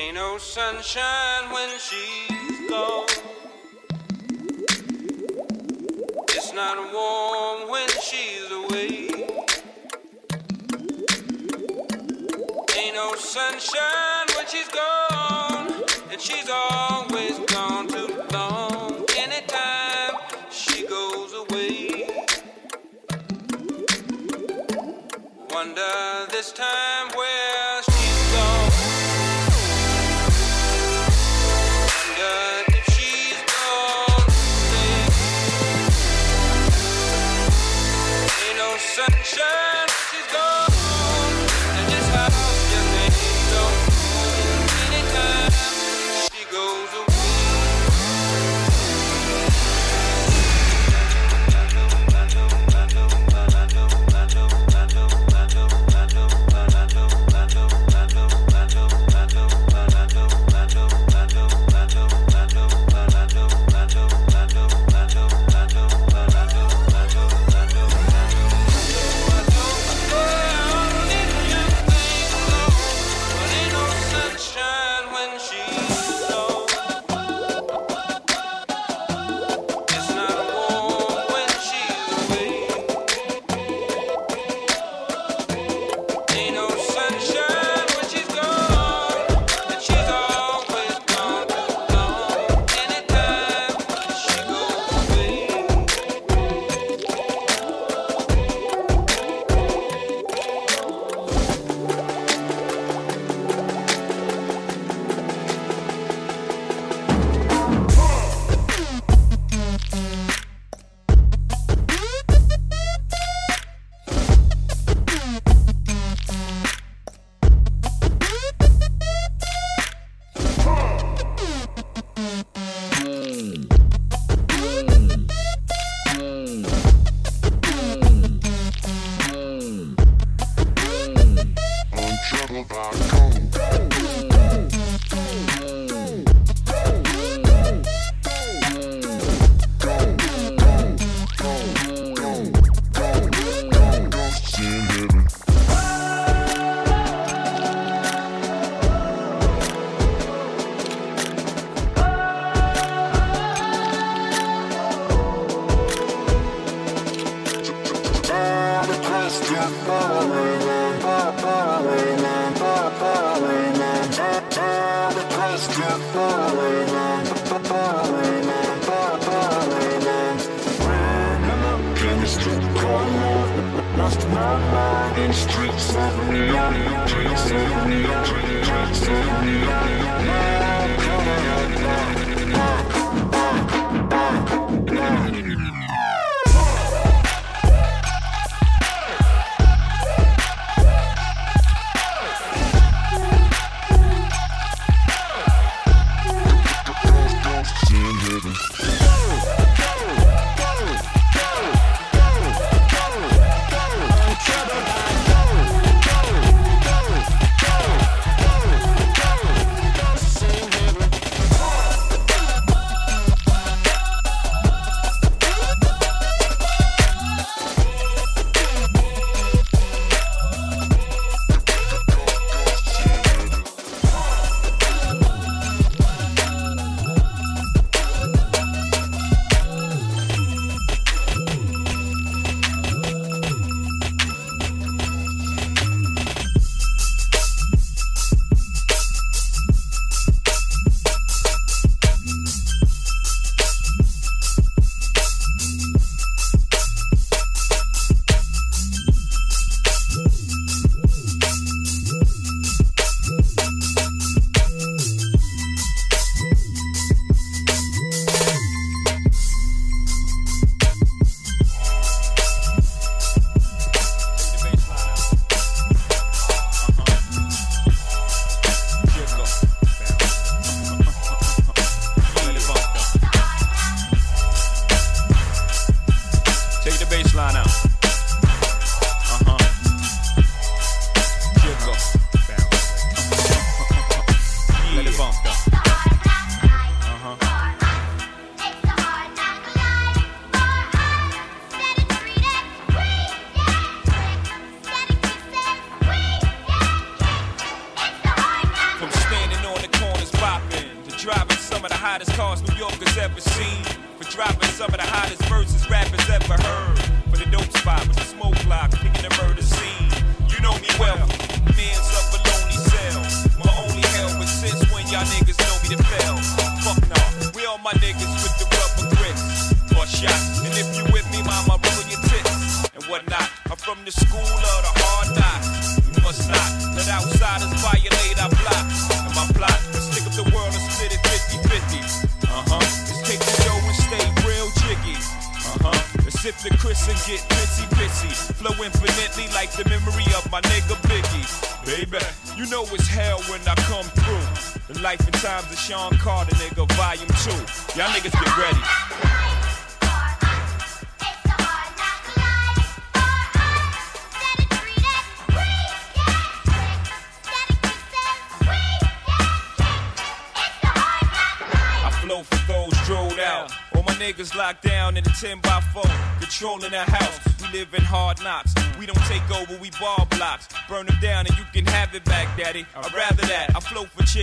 Ain't no sunshine when she's gone. It's not warm when she's away. Ain't no sunshine when she's gone, and she's all.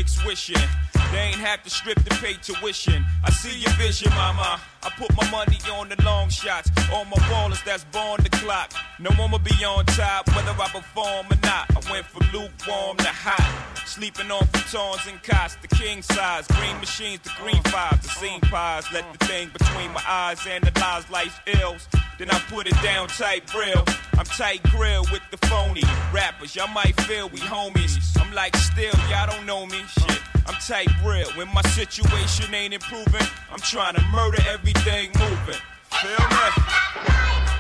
Chicks wishing. They ain't have to strip to pay tuition. I see your vision, mama. I put my money on the long shots. All my ballers that's born the clock. No one will be on top, whether I perform or not. I went from lukewarm to hot. Sleeping on futons and cots, the king size. Green machines, the green fives, the scene pies. Let the thing between my eyes analyze life's ills. Then I put it down tight real. I'm tight grill with phony rappers. Y'all might feel we homies. I'm like still, y'all don't know me. Shit, I'm tight real. When my situation ain't improving, I'm trying to murder everything moving. Feel me?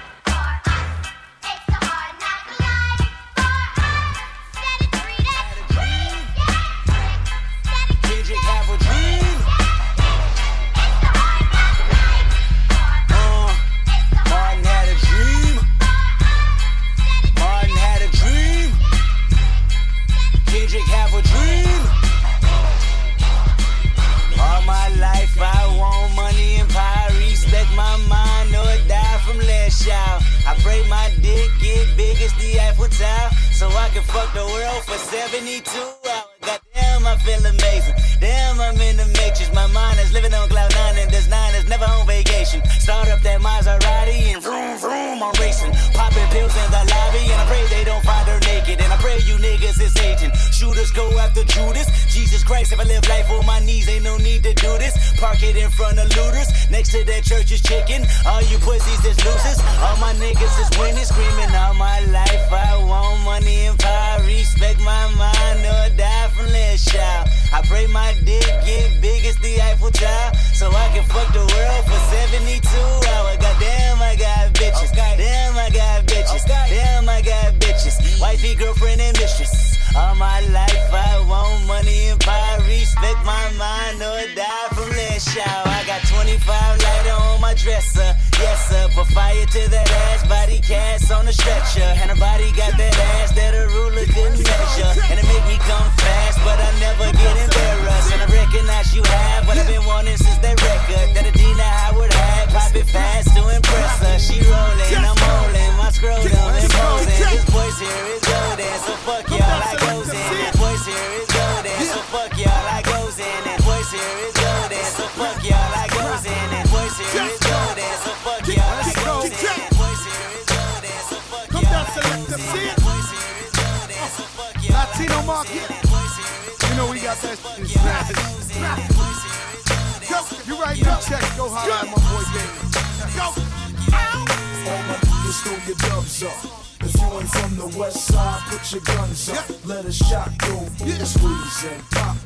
Get the Eiffel Tower. So I can fuck the world for 72 hours. Goddamn, I feel amazing. Damn, I'm in the matrix. My mind is living on cloud nine and this nine is never on vacation. Start up that Maserati and vroom vroom, I'm racing. Popping pills in the lobby and I pray they don't find her naked. And I pray you niggas is hating. Shooters go after Judas. Jesus Christ, if I live life on my knees, ain't no need to do this. Park it in front of looters. Next to that church is chicken. All you pussies is losers. All my niggas is winning, screaming all my life. I want money and power. Respect my mind or die from last I pray my dick get big as the Eiffel Tower. So I can fuck the world for 72 hours. Goddamn, I got bitches. Damn, I got bitches. Damn, I got bitches. Wifey, girlfriend, and mistress. All my life I want money and power. Respect my mind or die from shout. I got 25 lighter on my dresser. Yes, sir. Put fire to that ass. Body cast on the stretcher. And her body got that ass that a ruler couldn't measure. And it make me come fast, but I never get embarrassed. And I recognize you have what I've been wanting since that record. That Adina Howard had. Pop it fast to impress her. She rolling, I'm holding my scrotum imposing. This voice here is golden, so fuck y'all, I goes in. This voice here is golden, so fuck y'all, I goes in. This voice here is golden, so fuck y'all, I goes in. This voice here is golden, so fuck y'all, I goes in. This voice here is golden, so fuck y'all, I goes in. This voice here is golden, so fuck y'all, I Latino goes market. in. This voice here is You know we got that fuck shit y'all, I snatched. goes in. This voice here is golden, Yo, so you fuck write y'all. them checks, go holler at my boy David. Go. All my niggas throw your dubs up. If you ain't from the west side, put your guns up. Let a shot go through the squeeze and pop.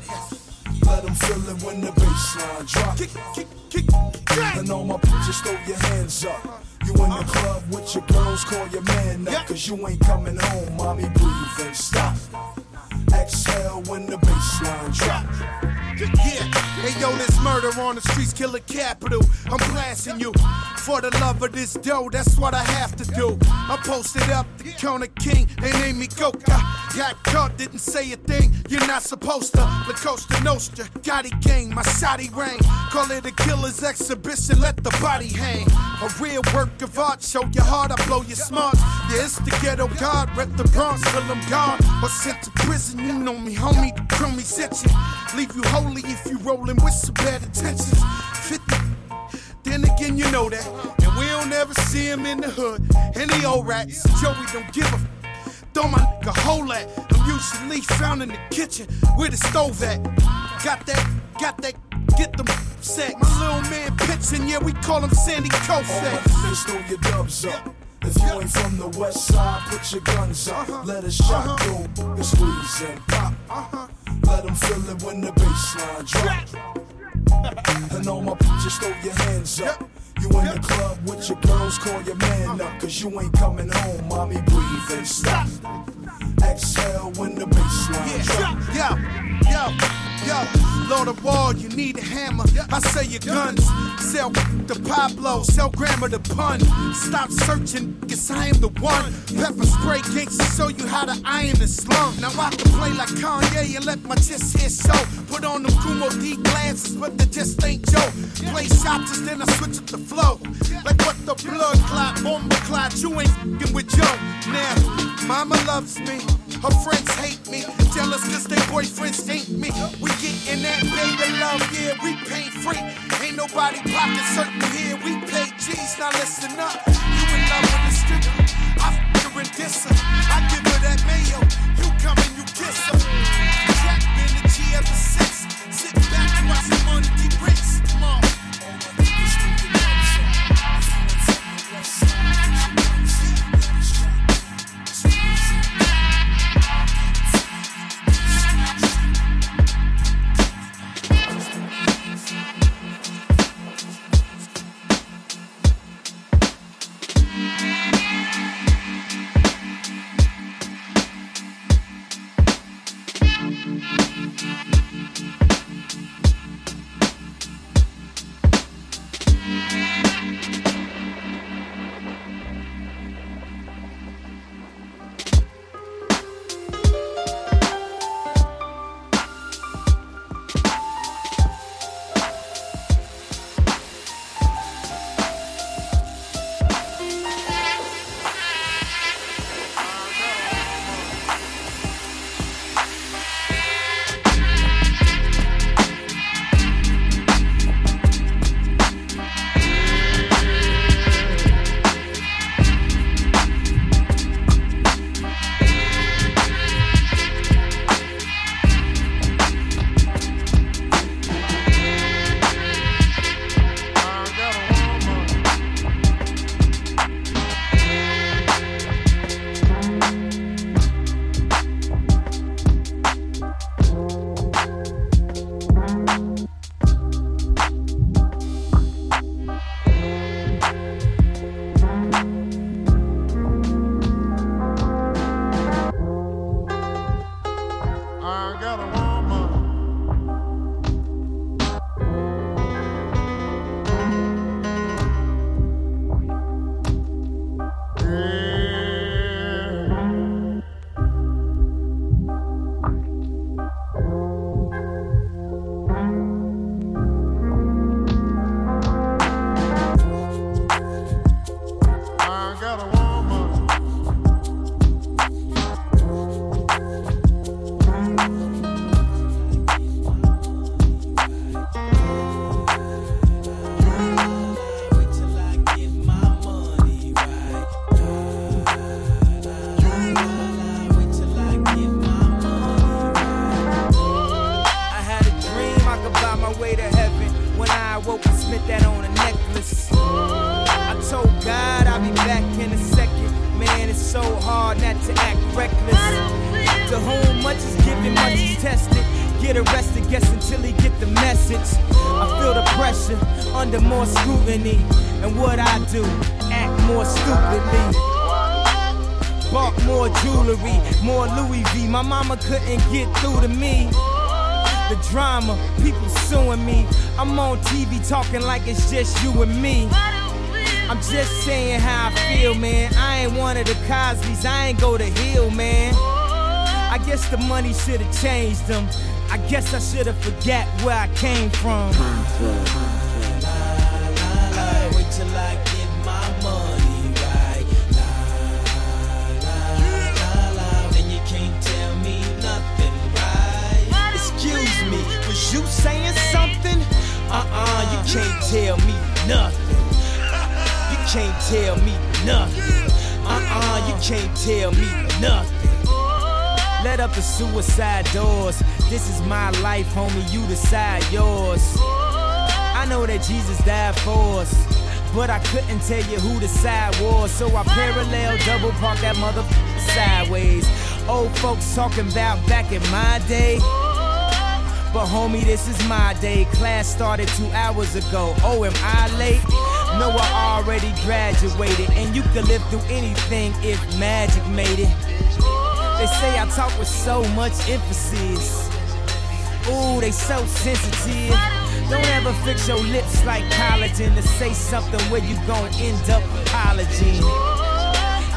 Let them feel it when the baseline drop. Kick, kick, kick, kick. And all my bitches throw your hands up. You in the club with your girls, call your man up. Cause you ain't coming home, mommy, breathe and stop. Exhale when the baseline drop. Yeah, hey yo, this murder on the streets, killer capital. I'm blasting you for the love of this dough. That's what I have to do. I posted up the corner king. They named me Coca. Got caught, didn't say a thing. You're not supposed to. La Costa Nostra, Gotti gang, my Saudi rain. Call it a killer's exhibition. Let the body hang. A real work of art, show your heart, I blow your smarts. Yeah, it's the ghetto god, rep the Bronx till I'm gone. Or sent to prison, you know me, homie, crummy sit you. Leave you holy if you rolling with some bad intentions. 50 then again, you know that. And we don't ever see him in the hood. And Any old rats, Joey don't give a f- Throw my nigga hole at. I'm usually found in the kitchen where the stove at. Got that, got that, get them set. My little man pitching, yeah, we call him Sandy Koufax. throw your dubs up. If you ain't from the west side, put your guns up. Uh-huh. Let a shot uh-huh. go, and squeeze and pop. Uh-huh. Let them feel it when the baseline drop. And all my bitches throw your hands up. You in the club with your girls, call your man up. Cause you ain't coming home, mommy, breathe and stop. Exhale when the baseline drop. Yo, yo, yo, Lord of War, you need a hammer. I say your guns. Sell the Pablo, sell grammar the pun. Stop searching, cause I am the one. Pepper spray gangsta show you how to iron the slum. Now I can play like Kanye and let my chest hit show. Put on them Kumo D glasses, but they just ain't Joe. Play shots, just then I switch up the flow. Like what the blood clot, bomber clot, you ain't with Joe. Now, mama loves me. Her friends hate me, jealous cause their boyfriends ain't me. We gettin' that baby love, yeah, we pain free. Ain't nobody pocket certain here, we pay G's. Now listen up, you in love with the stripper. I f her and diss her. I give her that mayo, the money should have changed them. I guess I should have forget where I came from. Up the suicide doors. This is my life, homie. You decide yours. I know that Jesus died for us, but I couldn't tell you who the side was. So I parallel double park that mother sideways. Old folks talking about back in my day. But homie, this is my day. Class started two hours ago. Oh, am I late? No, I already graduated. And you could live through anything if magic made it. They say I talk with so much emphasis. Ooh, they so sensitive. Don't ever fix your lips like collagen to say something where you gon' end up apologizing.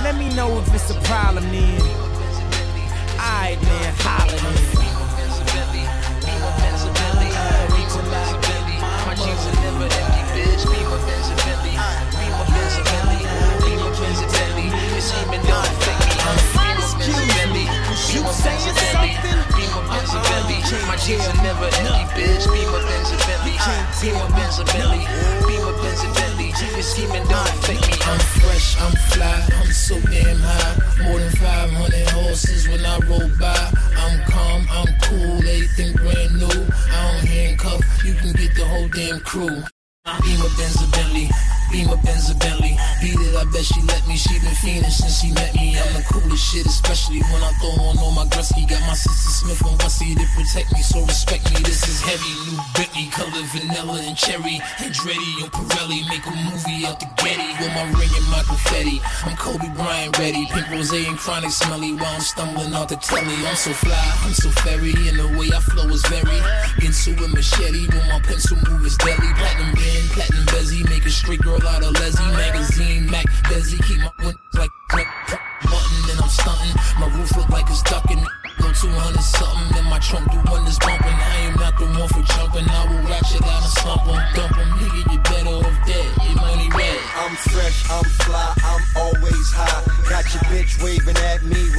Let me know if it's a problem then. Alright, man, holla then. You saying something? My jeans are never empty, bitch. Be my Benz Bentley. Be my Benz Bentley. Be my Benz Bentley. Your scheming don't affect me. I'm fresh, I'm fly, I'm so damn high. More than 500 horses when I roll by. I'm calm, I'm cool, everything brand new. I don't handcuff, you can get the whole damn crew. Be my Benz Bentley. Be my Benz and Bentley. Beat it, I bet she let me. She been fiending since she met me. I'm the coolest shit, especially when I throw on all my Gretzky. Got my sister Smith and Wessie to protect me, so respect me. This is heavy, new Bentley, color vanilla and cherry. Andretti and Pirelli make a movie out the Getty with my ring and my confetti. I'm Kobe Bryant ready, pink rose and chronic smelly while I'm stumbling out the telly. I'm so fly, I'm so fairy, and the way I flow is very into a machete. When my pencil move is deadly, platinum band, platinum bezzy, make a straight girl of Leslie magazine. Mac Desi, keep my windows like button, and I'm stunting. My roof look like it's ducking. Go 200 something, and my trunk do wonders bumping. I am not the one for jumping. I will ratchet out and slump 'em, dump 'em. Nigga, you better off dead. Your money red. I'm fresh, I'm fly, I'm always high. Got your bitch waving at me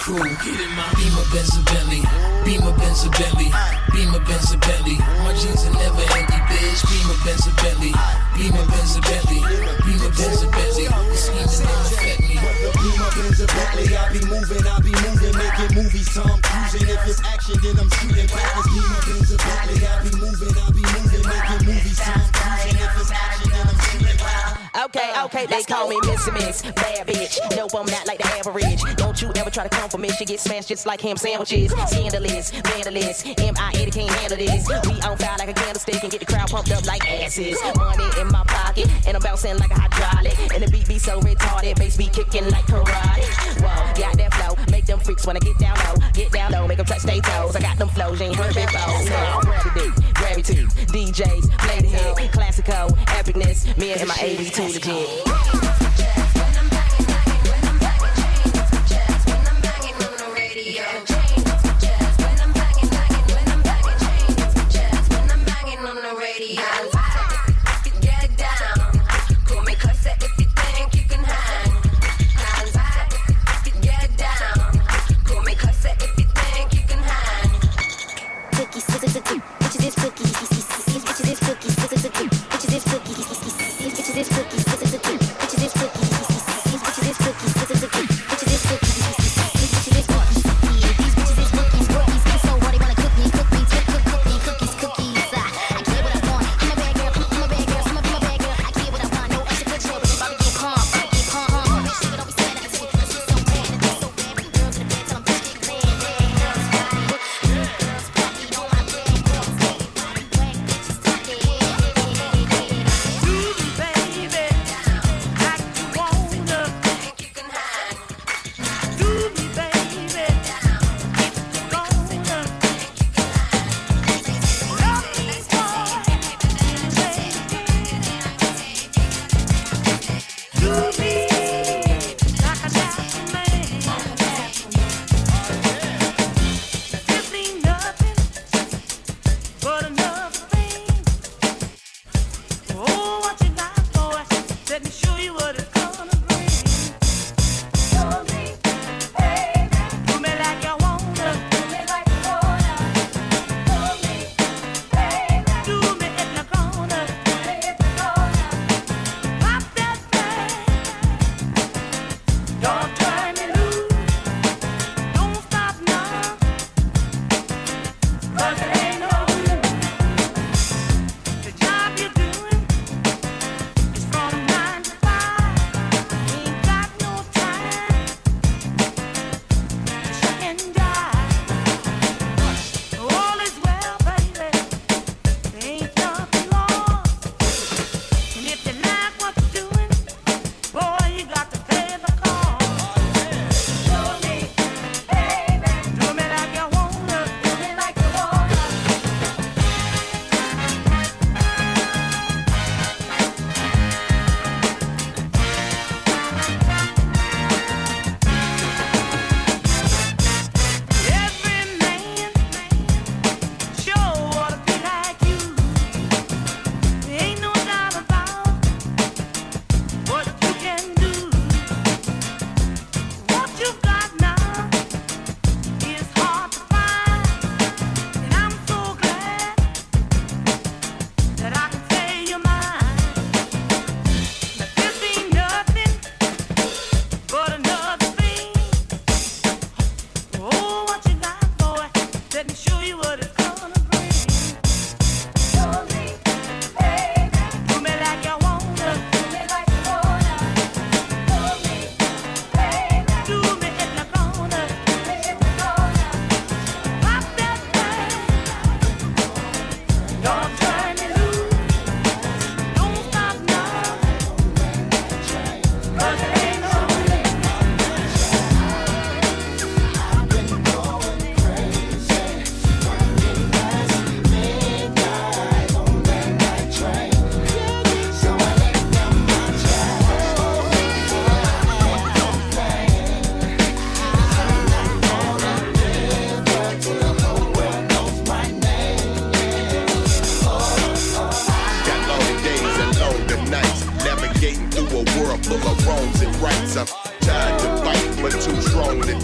crew. Get in my Beamer, Benz and Bentley. Beamer, Benz and Bentley. Beamer, Benz and Bentley. My jeans are never empty, bitch. Beamer, Benz and Bentley. Beamer, Benz and Bentley. Beamer, Benz and Bentley. Scheming don't affect me. Be my Benz Bentley, I be moving, I be moving, making movies, Tom Cruising. If it's action, then I'm shooting crackers. Be my Benz Bentley, I be moving, I be moving, making movies, Tom Cruising. If it's action, then I'm shooting crackers. Okay, uh, okay, they call me Missy Miss, bad bitch. No, I'm not like the average. Don't you ever try to come for me? She get smashed just like ham sandwiches. Scandalous, vandalous, M.I.A. can't handle this. We on fire like a candlestick and get the crowd pumped up like asses. Money in my pocket and I'm bouncing like a hydraulic. And the beat be so retarded, bass be kicking like karate. Whoa, got that flow, make them freaks wanna get down low, get down low, make them touch their toes. I got them flows, you ain't heard before. Now, gravity, DJs, play the hit, classical, epicness. Me and my 80s too legit.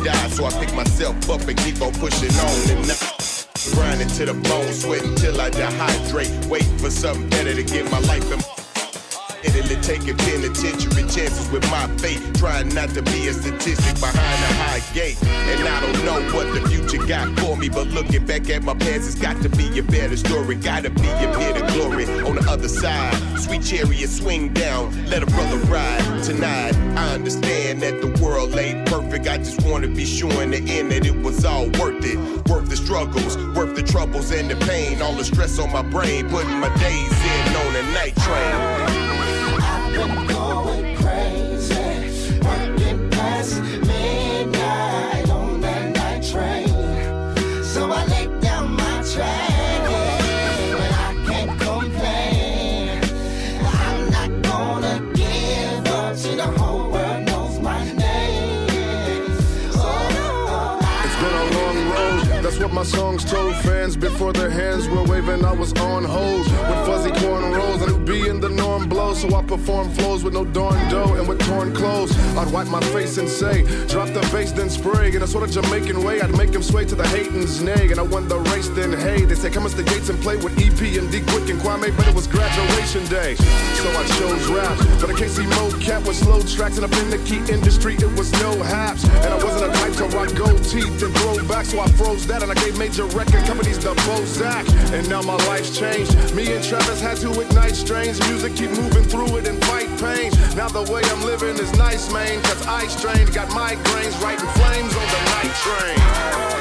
Die. So I pick myself up and keep on pushing on and now. Grinding to the bone, sweating till I dehydrate. Waiting for something better to get my life in. Taking penitentiary chances with my fate. Trying not to be a statistic behind a high gate. And I don't know what the future got for me, but looking back at my past, it's got to be a better story. Gotta be a bit of glory on the other side. Sweet chariot swing down, let a brother ride. Tonight, I understand that the world ain't perfect. I just wanna be sure in the end that it was all worth it. Worth the struggles, worth the troubles and the pain. All the stress on my brain, putting my days in on a night train. My songs told fans before their hands were waving. I was on hold with fuzzy cornrows. Knew being the norm blow, so I perform flows with no darn dough and with torn clothes. I'd wipe my face and say, drop the bass, then spray. In a sort of Jamaican way, I'd make him sway to the Hayden's nay. And I won the race, then hey, they say, come us the gates and play with EP and D Quick and Kwame, but it was graduation day. So I chose rap. But I can't see mocap with slow tracks, and up in the key industry, it was no haps. And I wasn't a type to rock gold teeth and grow back, so I froze that and I gave major record companies the Bozak. And now my life's changed. Me and Travis had to ignite strains. Music keep moving through it and fight pain. Now the way I'm living is nice, man. Cause I strained, got migraines, writing flames on the night train.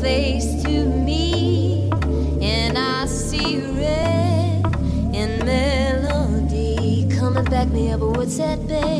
face to me, and I see red in melody coming back me up What's that, babe?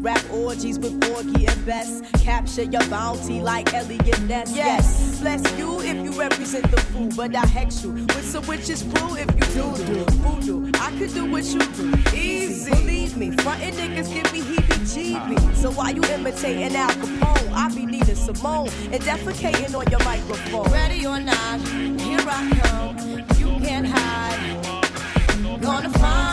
Rap orgies with Borgie and Best. Capture your bounty like Elliot Ness. Yes, bless you if you represent the fool, but I hex you with some witches brew if you do do voodoo. I could do what you do, easy. Believe me, frontin' niggas give me heebie-jeebie. Uh-huh. So why you imitating Al Capone? I be needing Simone and defecating on your microphone. Ready or not, here I come. You can't hide. Gonna find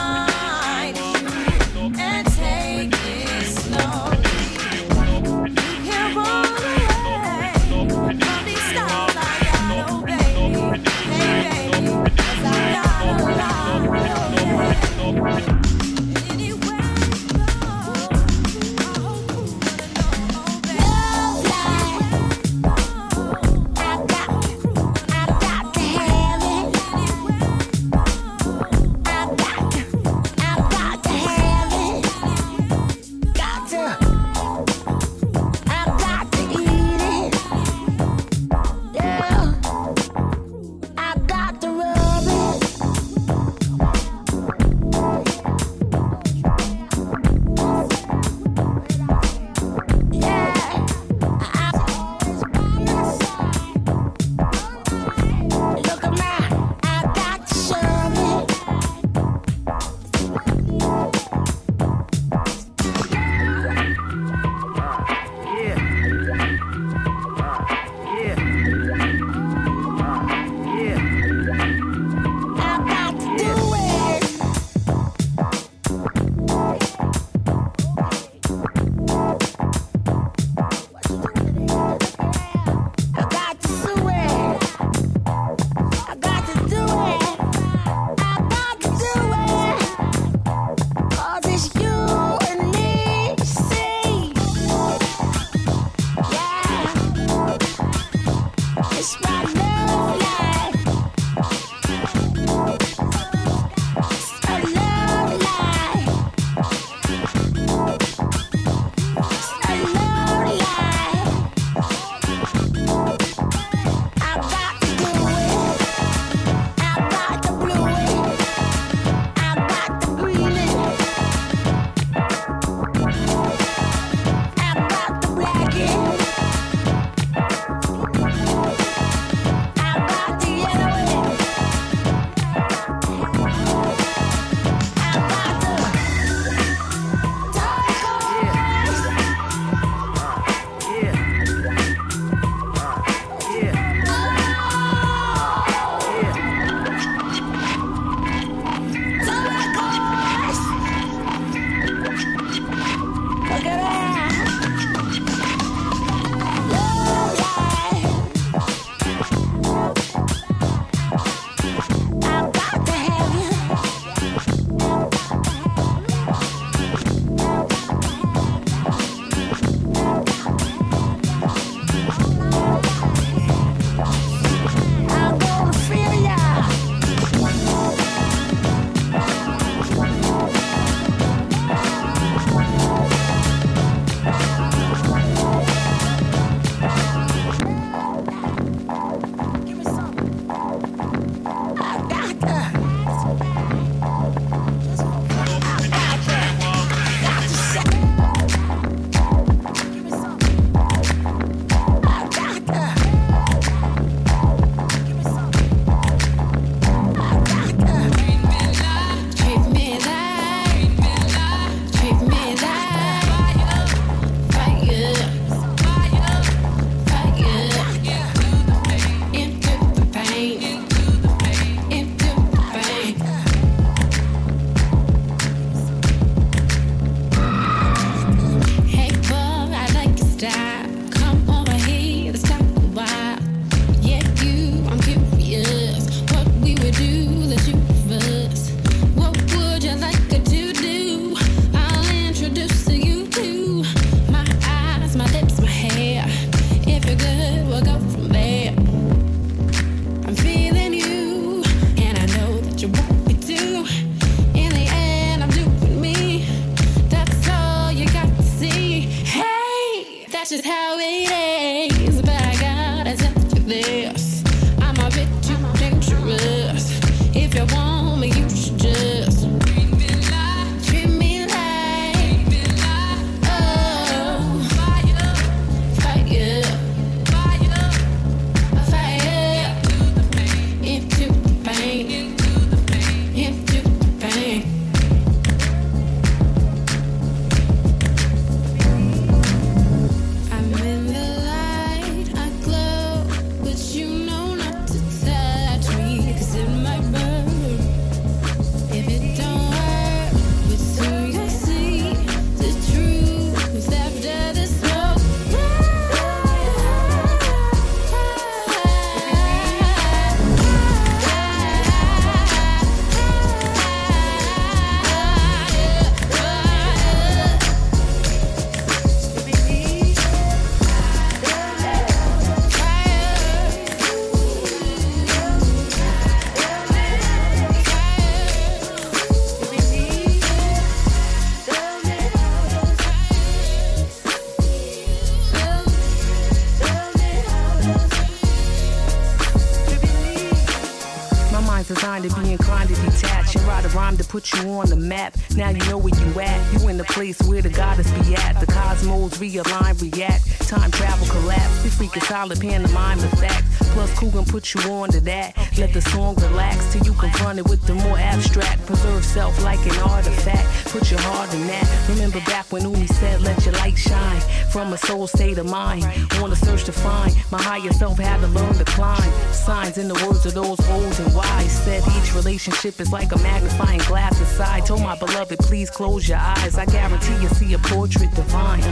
put you on the map. Now you know where you at. You in the place where the goddess be at. The cosmos realign, react. Time travel collapse. We freaking solid pantomime fact. Plus, Coogan put you on to that. Let the song relax till you confront it with the more abstract. Preserve self like an artifact. Put your heart in that. Remember back when Umi said, let your light shine. From a soul state of mind. The search to find. My higher self had to learn to climb. Signs in the words of those old and wise. Said each relationship is like a magnifying glass inside. Told my beloved, please close your eyes. I guarantee you see a portrait divine.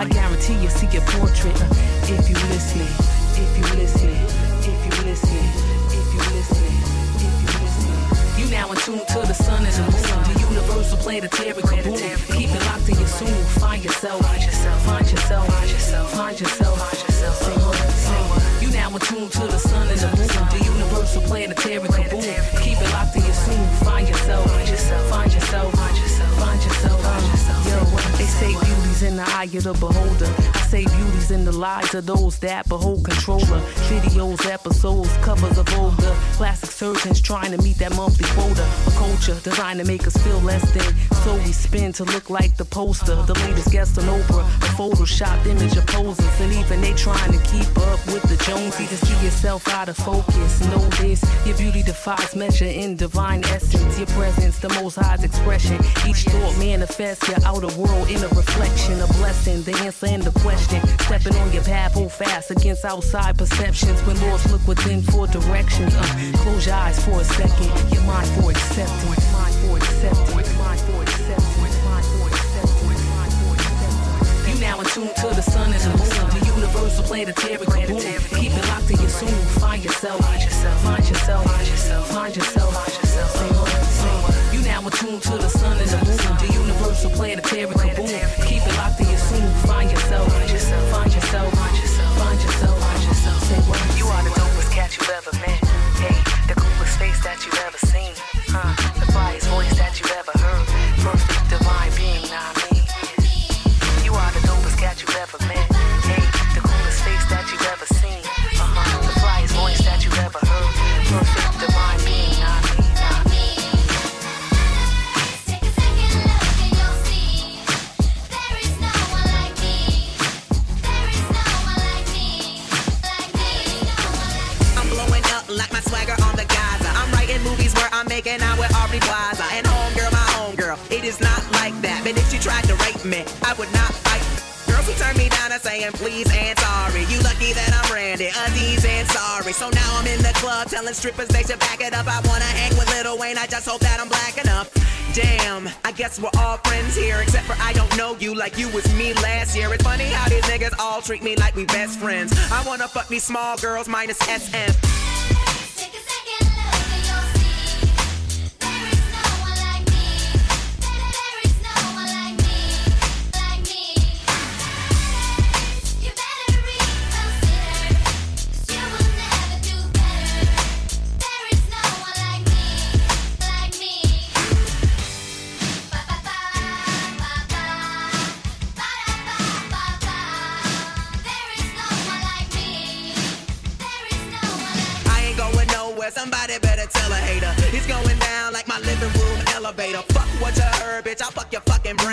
I guarantee you see a portrait. if you listening, if you listening, if you listening, if you listening, if you listening. You now in tune to the sun and the moon. The universal planetary kaboom. Keep it locked in your soul. Find yourself, find yourself, find yourself, find yourself, find yourself, find yourself. Say what, say what. You now in tune to the sun and the moon. The universal planetary kaboom. Keep it locked in your soul. Find yourself, find yourself, find yourself, find yourself, find yourself. They say beauty's in the eye of the beholder. I say beauty's in the lives of those that behold controller. Videos, episodes, covers of older. Plastic surgeons trying to meet that monthly quota. A culture designed to make us feel less than. So we spin to look like the poster. The latest guest on Oprah. A photoshopped image of poses. And even they trying to keep up with the Joneses. To see yourself out of focus. Know this. Your beauty defies measure in divine essence. Your presence, the most high's expression. Each thought manifests your outer world in a reflection. A blessing, the answer and the question. Stepping on your path, hold fast against outside perceptions. When Lords look within for directions. Uh, close your eyes for a second. Your mind for acceptance. Mind for acceptance. You now in tune to the sun and the moon. The universal planetary kaboom. Keep it locked in your soul. Find yourself. Find yourself. Find yourself. Find yourself. Find yourself. What? You now in tune to the sun and the moon. Universal planetary kaboom. Keep it locked in your soul. Find yourself. Find yourself. Find yourself. Find yourself. Find yourself. Find yourself. Say what? You are the dopest cat you've ever met. Hey, the coolest face that you've ever seen. Huh? Me, I would not fight. Girls who turn me down are saying please and sorry. You lucky that I'm Randy, Aziz and sorry. So now I'm in the club telling strippers they should back it up. I wanna hang with Lil Wayne, I just hope that I'm black enough. Damn, I guess we're all friends here, except for I don't know you like you was me last year. It's funny how these niggas all treat me like we best friends. I wanna fuck these small girls minus SM.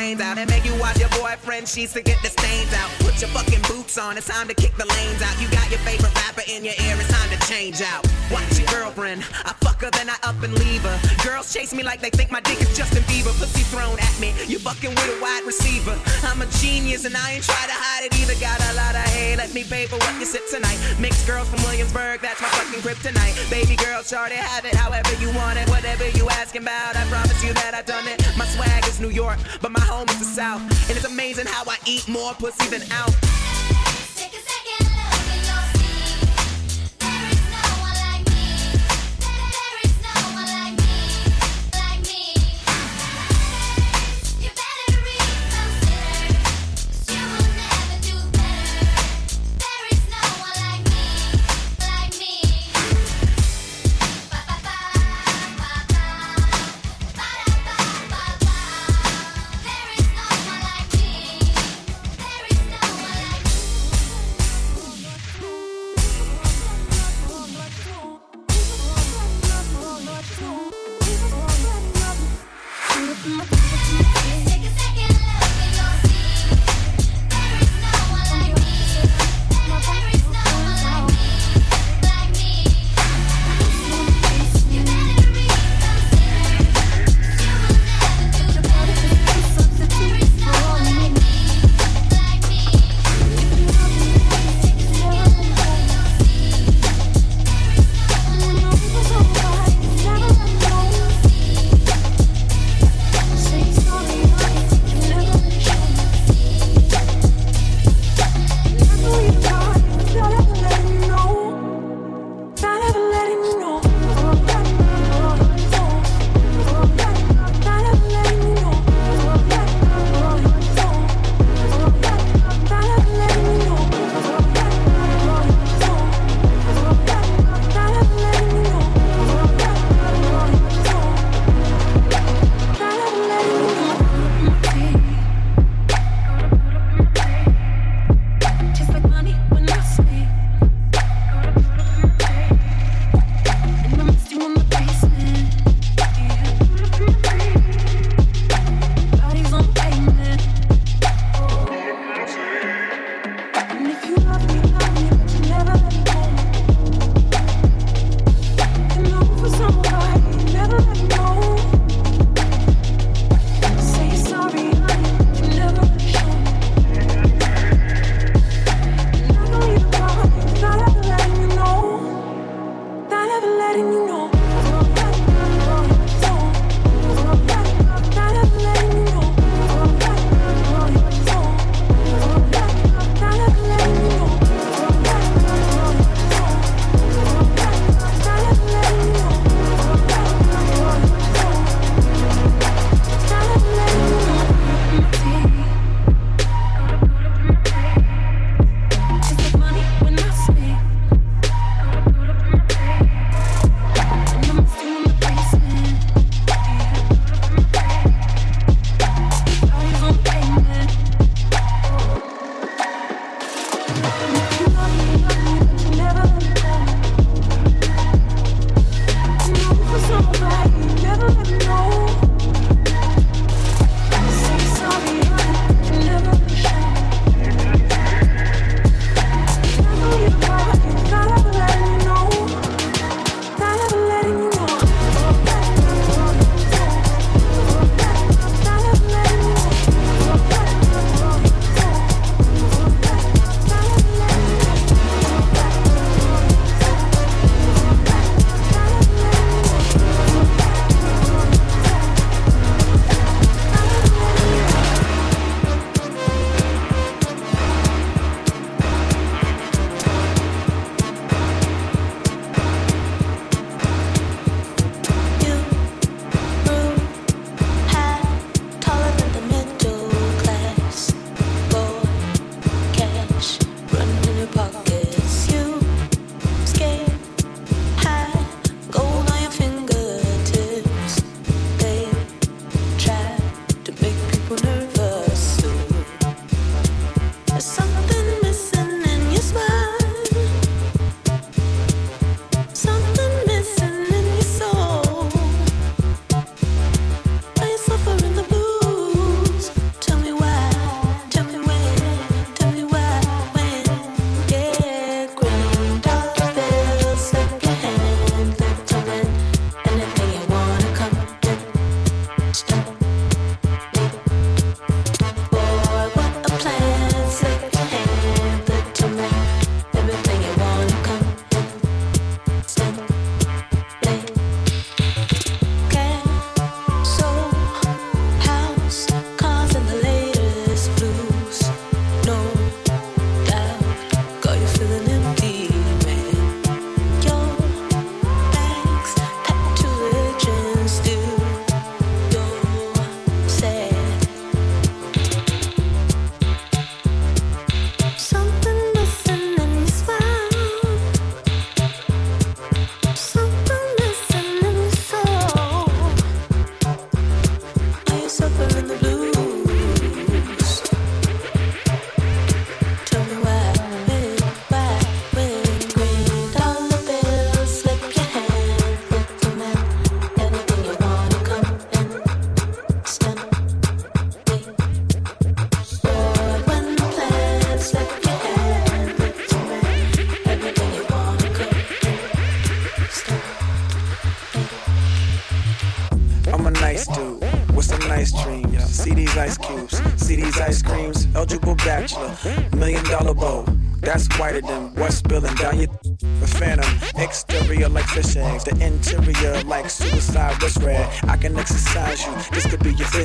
Brains out and make you watch your boyfriend sheets to get the stains out. Put your fucking boots on. It's time to kick the lanes out. You got your favorite rapper in your ear. It's time to change out. Watch your girlfriend. I fuck then I up and leave her. Girls chase me like they think my dick is Justin Bieber. Pussy thrown at me. You fucking with a wide receiver. I'm a genius and I ain't try to hide it either. Got a lot of hate. Let me pay for what you sip tonight. Mixed girls from Williamsburg. That's my fucking kryptonite. Baby girl, shorty, have it however you want it. Whatever you asking about, I promise you that I done it. My swag is New York, but my home is the South. And it's amazing how I eat more pussy than out.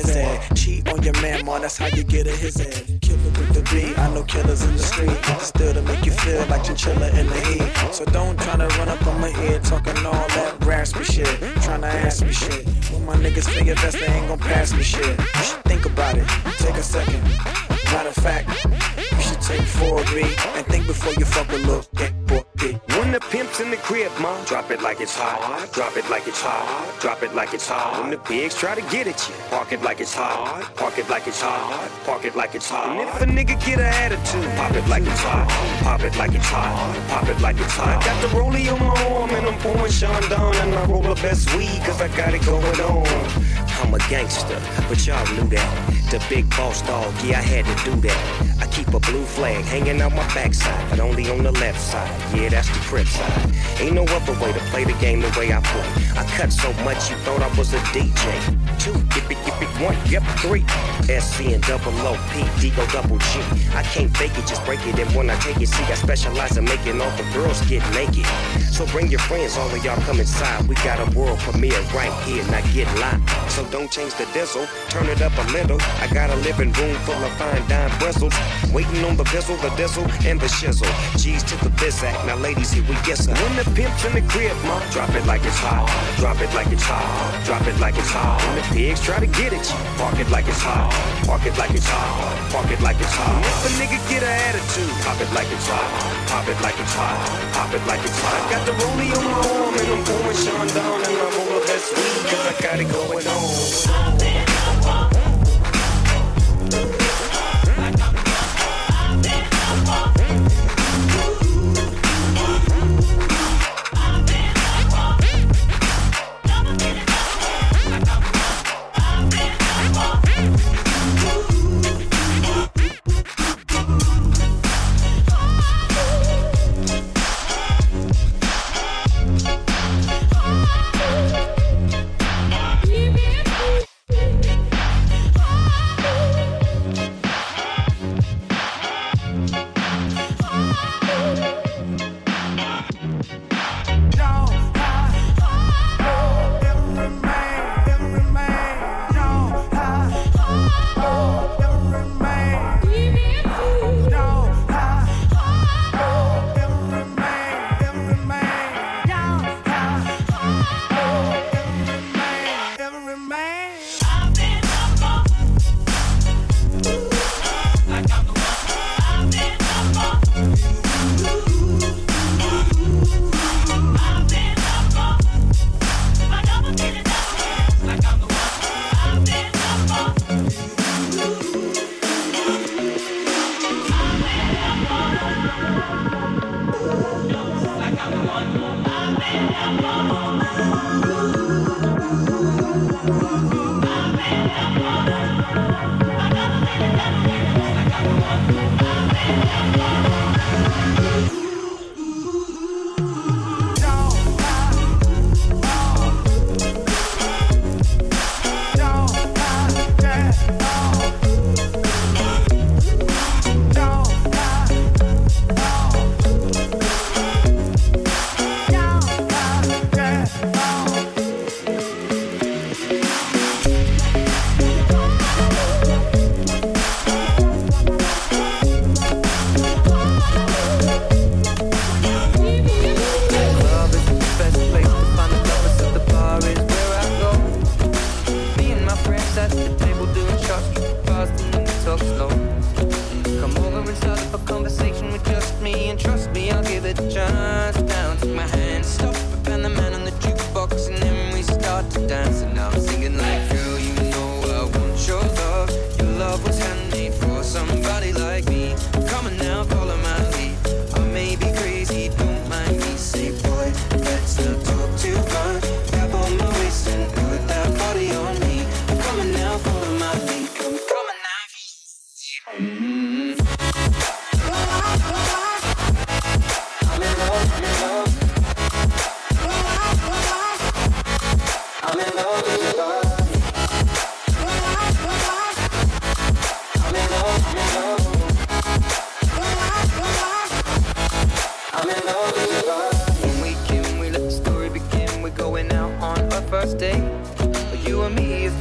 Ed. Cheat on your man, man, that's how you get a his head. Killer with the B, I know killers in the street. Still to make you feel like chinchilla in the heat. So don't try to run up on my head talking all that raspy shit. Trying to ask me shit. When my niggas figure best, they ain't gon' pass me shit. Think about it, take a second. Matter of fact, should take 4B and think before you fuck a little dick boy. When the pimp's in the crib, ma, drop it like it's hot. Drop it like it's hot. Drop it like it's hot. When the pigs try to get at you, park it like it's hot. Park it like it's hot. Park it like it's hot. And if a nigga get an attitude, pop it like it's hot. Pop it like it's hot. Pop it like it's hot. I Got the rollie on my arm and I'm pouring Chandon and I roll the best weed cause I got it going on. I'm a gangster, but y'all knew that. The big boss dog, yeah, I had to do that. I keep a blue flag hanging out my backside, but only on the left side. Yeah, that's the crib side. Ain't no other way to play the game the way I play. I cut so much you thought I was a DJ. Two, yip it, yip it, one, yep, three. SC and double O, P, D go double G. I can't fake it, just break it. And when I take it, see, I specialize in making all the girls get naked. So bring your friends, all of y'all come inside. We got a world premiere right here, now get live. So don't change the diesel, turn it up a little. I got a living room full of fine dime bristles. Waiting on the pistol, the diesel, and the shizzle. G's to the biz act. Now, ladies, here we some. When the pimp's in the crib, ma, drop it like it's hot. Drop it like it's hot. Drop it like it's hot. When the pigs try to get it, park it like it's hot. Park it like it's hot. Park it like it's hot. If a nigga get an attitude, pop it like it's hot. Pop it like it's hot. Pop it like it's hot. I got the rollie on my arm and I'm pouring Chandon and I'm over best weed cause I got it going on. Something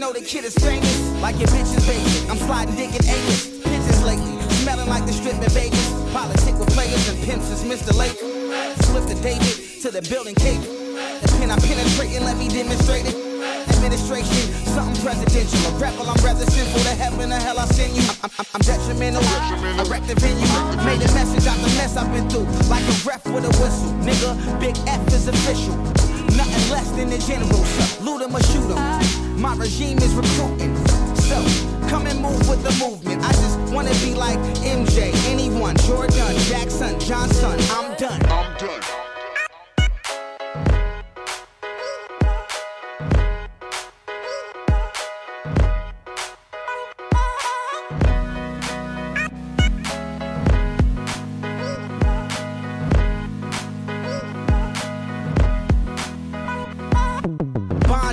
Know the kid is famous? Like your bitch is basic. I'm sliding dick in Amos. Pigeons lately, smelling like the strip in Vegas. Politic with players and pimps is Mr. Lake. Swift to David to the building cave. The pin I penetrate and let me demonstrate it. Administration, something presidential. A rebel, I'm rather sinful. The heaven or hell I send you. I'm, I'm, I'm detrimental. I wrecked the venue. Made a message out the mess I've been through. Like a ref with a whistle. Nigga, big F is official. Nothing less than the general. So, loot 'em or shoot 'em. My regime is recruiting. So, come and move with the movement. I just wanna be like MJ, anyone, Jordan, Jackson, Johnson. I'm done.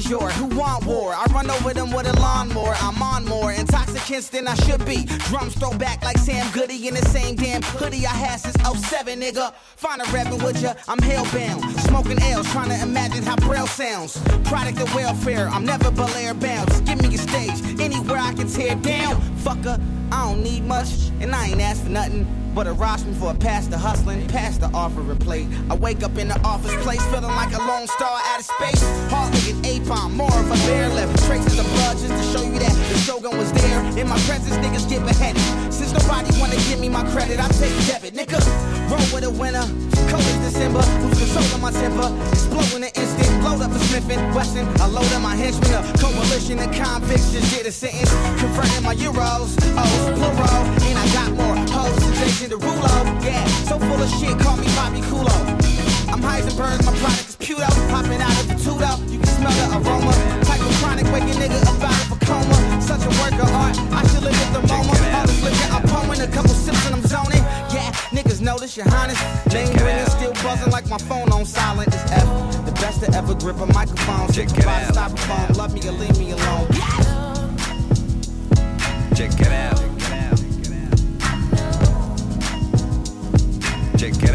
Who want war? I run over them with a lawnmower. I'm on more intoxicants than I should be. Drums throw back like Sam Goody in the same damn hoodie I had since 07, nigga. Find a rapping with ya, I'm hellbound. Smoking L's, trying to imagine how Braille sounds. Product of welfare, I'm never Belair bound. Just give me a stage, anywhere I can tear down. Fucker, I don't need much, and I ain't asked for nothing. But a rostrum for a pastor hustling, past the offer a plate. I wake up in the office place feeling like a lone star out of space. Hardly an apon, more of a bear left. Traces of blood just to show you that the shogun was there. In my presence, niggas get beheaded. Since nobody wanna give me my credit, I take debit, nigga. Roll with a winner, cold as December. Lose control of my temper, explode in an instant. Load up a Smith and Wesson, I load up my henchmen. A coalition of convicts just did a sentence, converting my euros, oh plural. And I got more hoes than Jason Derulo. Yeah, so full of shit, call me Bobby Kulo. I'm Heisenberg, my product is Puto. Popping out of the tuto, you smell the aroma. Type of chronic, wake a nigga up out of a coma. Such a work of art, I should live at the moment. All this liquor, I'm pouring a couple sips and I'm zoning. Yeah, niggas notice your highness. Name ringing, still buzzing like my phone on silent. It's F, the best to ever grip a microphone. Check it out. Styrofoam, love me or leave me alone. Check it out. Check it out.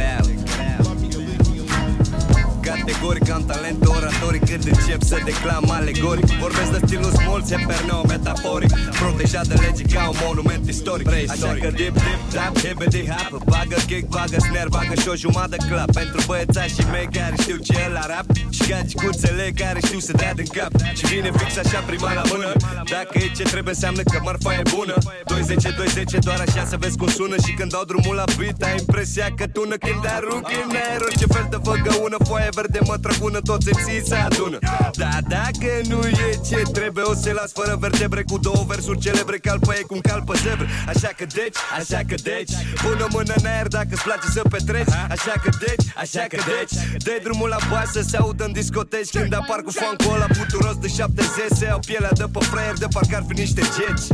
Categoric am talent oratoric Când încep să declam alegoric. Vorbesc de stilul small, se perneo metaforic. Protejat de lege ca un monument istoric. Așa că dip, dip, tap, hibbity hap Bagă kick, bagă snare, bagă și o jumătate clap. Pentru băiețașii mei care știu ce e la rap Și gagicuțele care știu să dea din cap. Și vine fix așa prima la mână. Dacă e ce trebuie înseamnă că marfa e bună. 20, 20, doar așa să vezi cum sună. Și când dau drumul la beat ai impresia că tună Când arunc în aer. Orice fel de făgăună Foaie verde mă trăgună, toți MC se adună. Da, dacă nu e ce trebuie O să las fără vertebre cu două versuri celebre Calpă e cum calpă zebre Așa că deci, așa că deci Pune mână în aer dacă îți place să petreci. Așa că deci, așa că deci Dă drumul la bas să se audă în discoteci. Când apar cu funk ăla puturos de 70 Se iau pielea de pe fraier de parcă ar fi niște geci.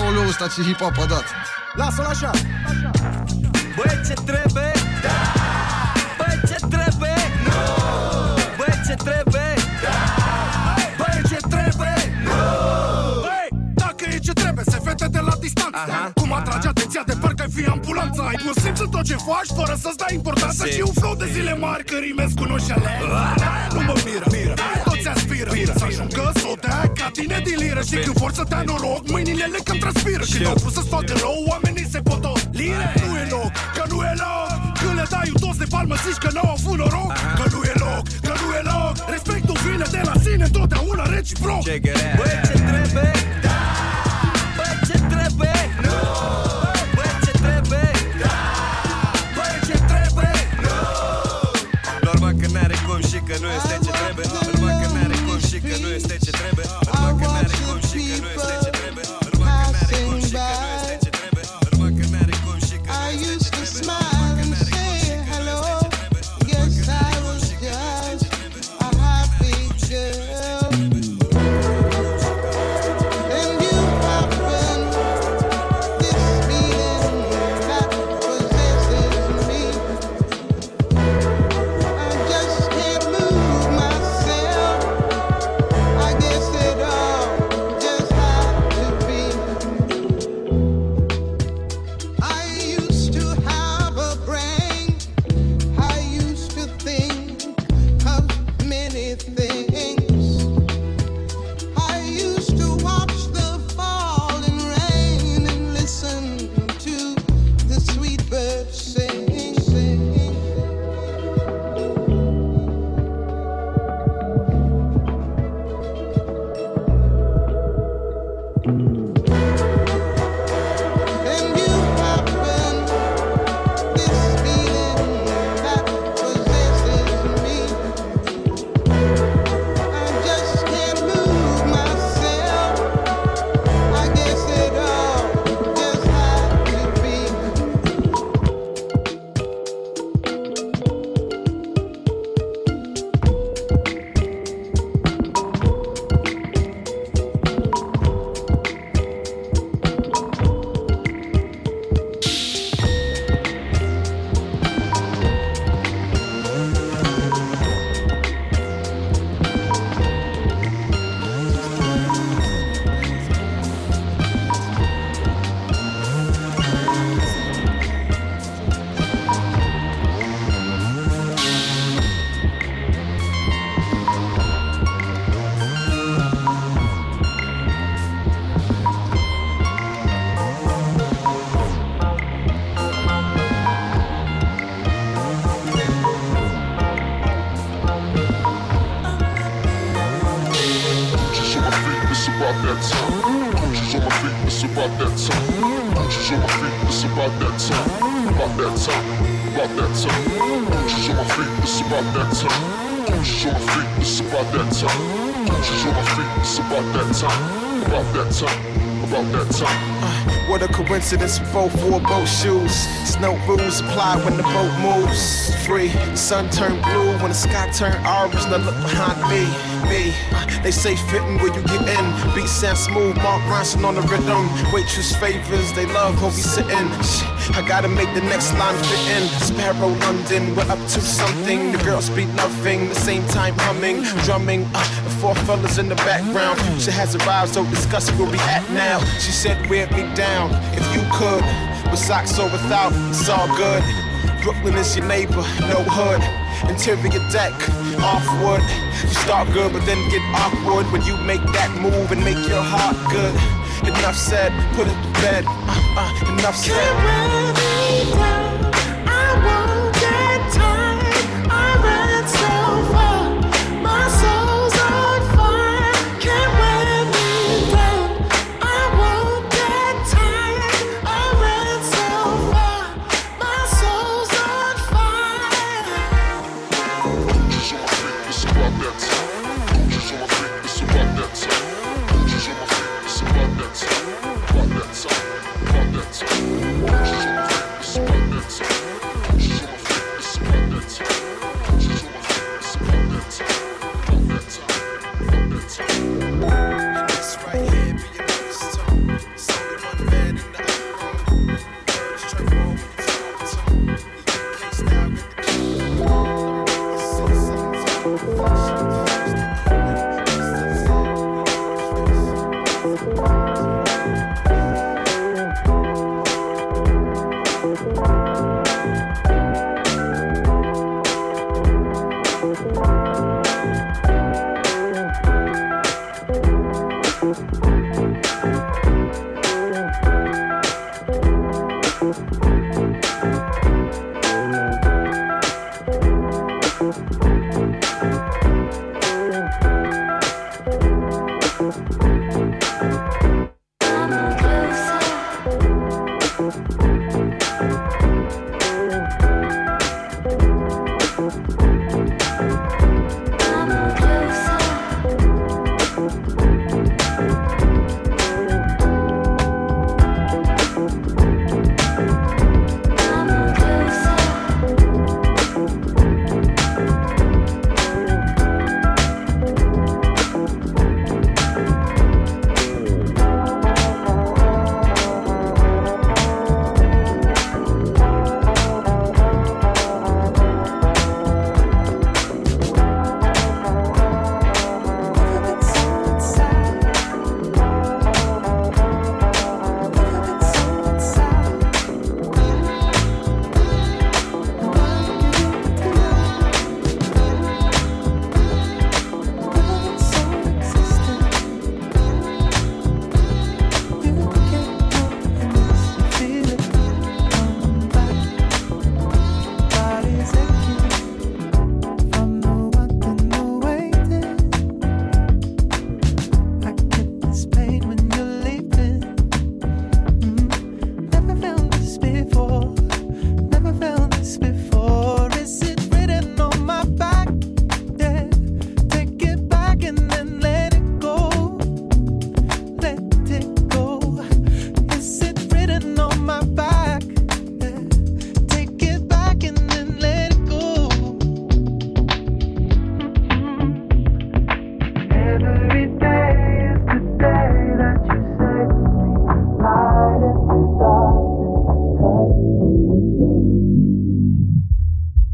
Aoleu, ăsta ce hip-hop a dat. Lasă-l așa. Băi, ce trebuie? Atrage atenția de parcă ai fi ambulanța. Ai bun simț în tot ce faci fără să-ți dai importanță. Sick. Și un flow de zile mari că rimezi cu noșale Nu mă miră, miră. Toți aspiră. Să ajungă să o dea ca tine din liră Și când vor să dea noroc, mâinile le cam transpiră. Când au vrut să-ți facă rău, oamenii se potos Lire, nu e loc, că nu e loc. Când le dai un dos de palmă, zici că n-au avut noroc. Că nu e loc, că nu e loc. Respectul vine de la sine, întotdeauna reciproc. Check it out. Băi, ce trebuie? About that time. What a coincidence, both wore boat shoes. Snow rules apply when the boat moves. Free, sun turned blue when the sky turned orange. Now look behind me, me. They say fitting where you get in. Beat sound smooth, Mark Ronson on the rhythm. Waitress favors, they love how we sitting. I gotta make the next line fit in. Sparrow London, we're up to something. The girls speak nothing, the same time humming, drumming. Uh, four fellas in the background. She has arrived, so discuss where we at now. She said, wear me down if you could. With socks or without, it's all good. Brooklyn is your neighbor, no hood. Interior deck, off wood. You start good, but then get awkward when you make that move and make your heart good. Enough said, put it to bed. Uh, uh, enough said. Música